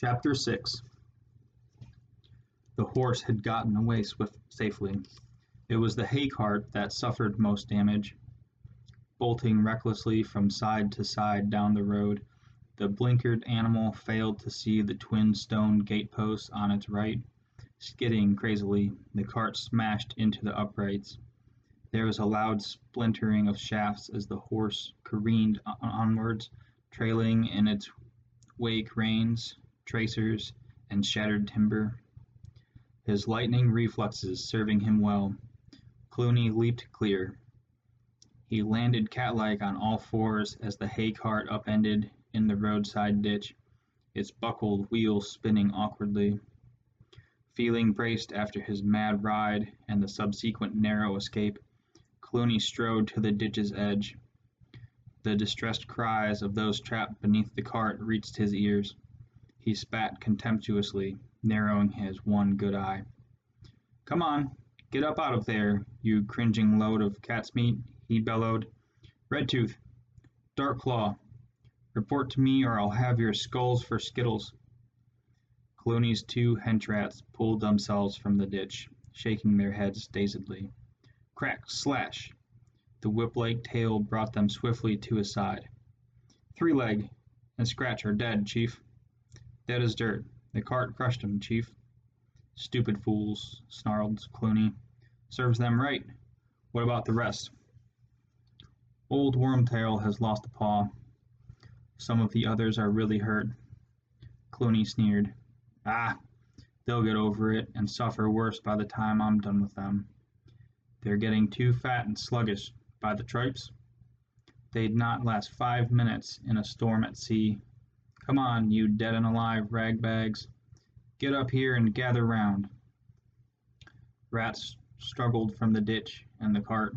Chapter 6 The horse had gotten away swift, safely. It was the hay cart that suffered most damage. Bolting recklessly from side to side down the road, the blinkered animal failed to see the twin stone gateposts on its right. Skidding crazily, the cart smashed into the uprights. There was a loud splintering of shafts as the horse careened onwards, trailing in its wake reins, tracers, and shattered timber. His lightning reflexes serving him well, Cluny leaped clear. He landed catlike on all fours as the hay cart upended in the roadside ditch, its buckled wheels spinning awkwardly. Feeling braced after his mad ride and the subsequent narrow escape, Cluny strode to the ditch's edge. The distressed cries of those trapped beneath the cart reached his ears. He spat contemptuously, narrowing his one good eye. "Come on, get up out of there, you cringing load of cat's meat!" he bellowed. "Red Tooth! Dark Claw! Report to me or I'll have your skulls for skittles!" Cluny's two hench-rats pulled themselves from the ditch, shaking their heads dazedly. Crack! Slash! The whip-like tail brought them swiftly to his side. Three Leg and Scratch are dead, Chief. Dead as dirt. The cart crushed 'em, Chief. Stupid fools, snarled Cluny. Serves them right. What about the rest? Old Wormtail has lost a paw. Some of the others are really hurt. Cluny sneered. Ah, they'll get over it and suffer worse by the time I'm done with them. They're getting too fat and sluggish by the tripes. They'd not last five minutes in a storm at sea. Come on, you dead and alive ragbags. Get up here and gather round. Rats struggled from the ditch and the cart,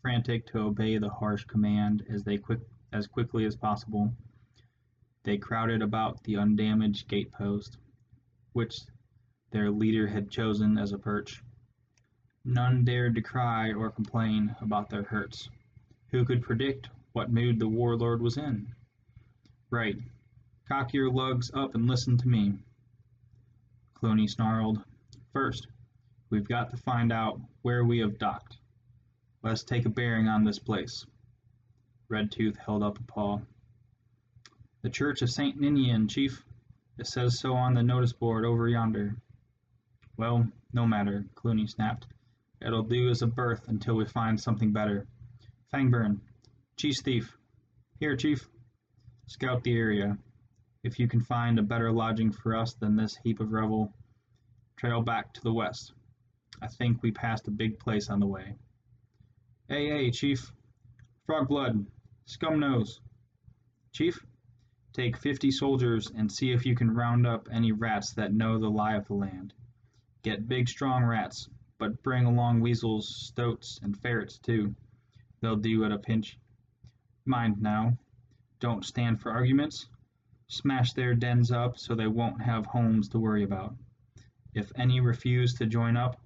frantic to obey the harsh command as they quick as quickly as possible. They crowded about the undamaged gatepost, which their leader had chosen as a perch. None dared to cry or complain about their hurts. Who could predict what mood the warlord was in? Right. Cock your lugs up and listen to me. Cluny snarled. First, we've got to find out where we have docked. Let's take a bearing on this place. Redtooth held up a paw. The Church of St. Ninian, Chief. It says so on the notice board over yonder. Well, no matter, Cluny snapped. It'll do as a berth until we find something better. Fangburn, Cheese Thief. Here, Chief. Scout the area. If you can find a better lodging for us than this heap of rubble, trail back to the west. I think we passed a big place on the way. Hey, hey, Chief. Frog blood. Scum nose. Chief? Take fifty soldiers and see if you can round up any rats that know the lie of the land. Get big strong rats, but bring along weasels, stoats, and ferrets too. They'll do at a pinch. Mind now, don't stand for arguments. Smash their dens up so they won't have homes to worry about. If any refuse to join up,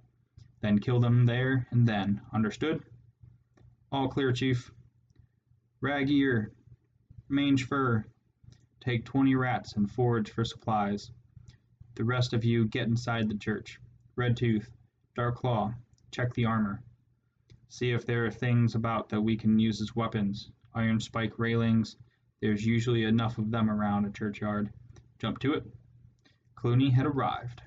then kill them there and then. Understood? All clear, Chief. Rag ear, mange fur, Take twenty rats and forage for supplies. The rest of you get inside the church. Red Tooth, Dark Claw, check the armor. See if there are things about that we can use as weapons. Iron spike railings. There's usually enough of them around a churchyard. Jump to it. Cluny had arrived.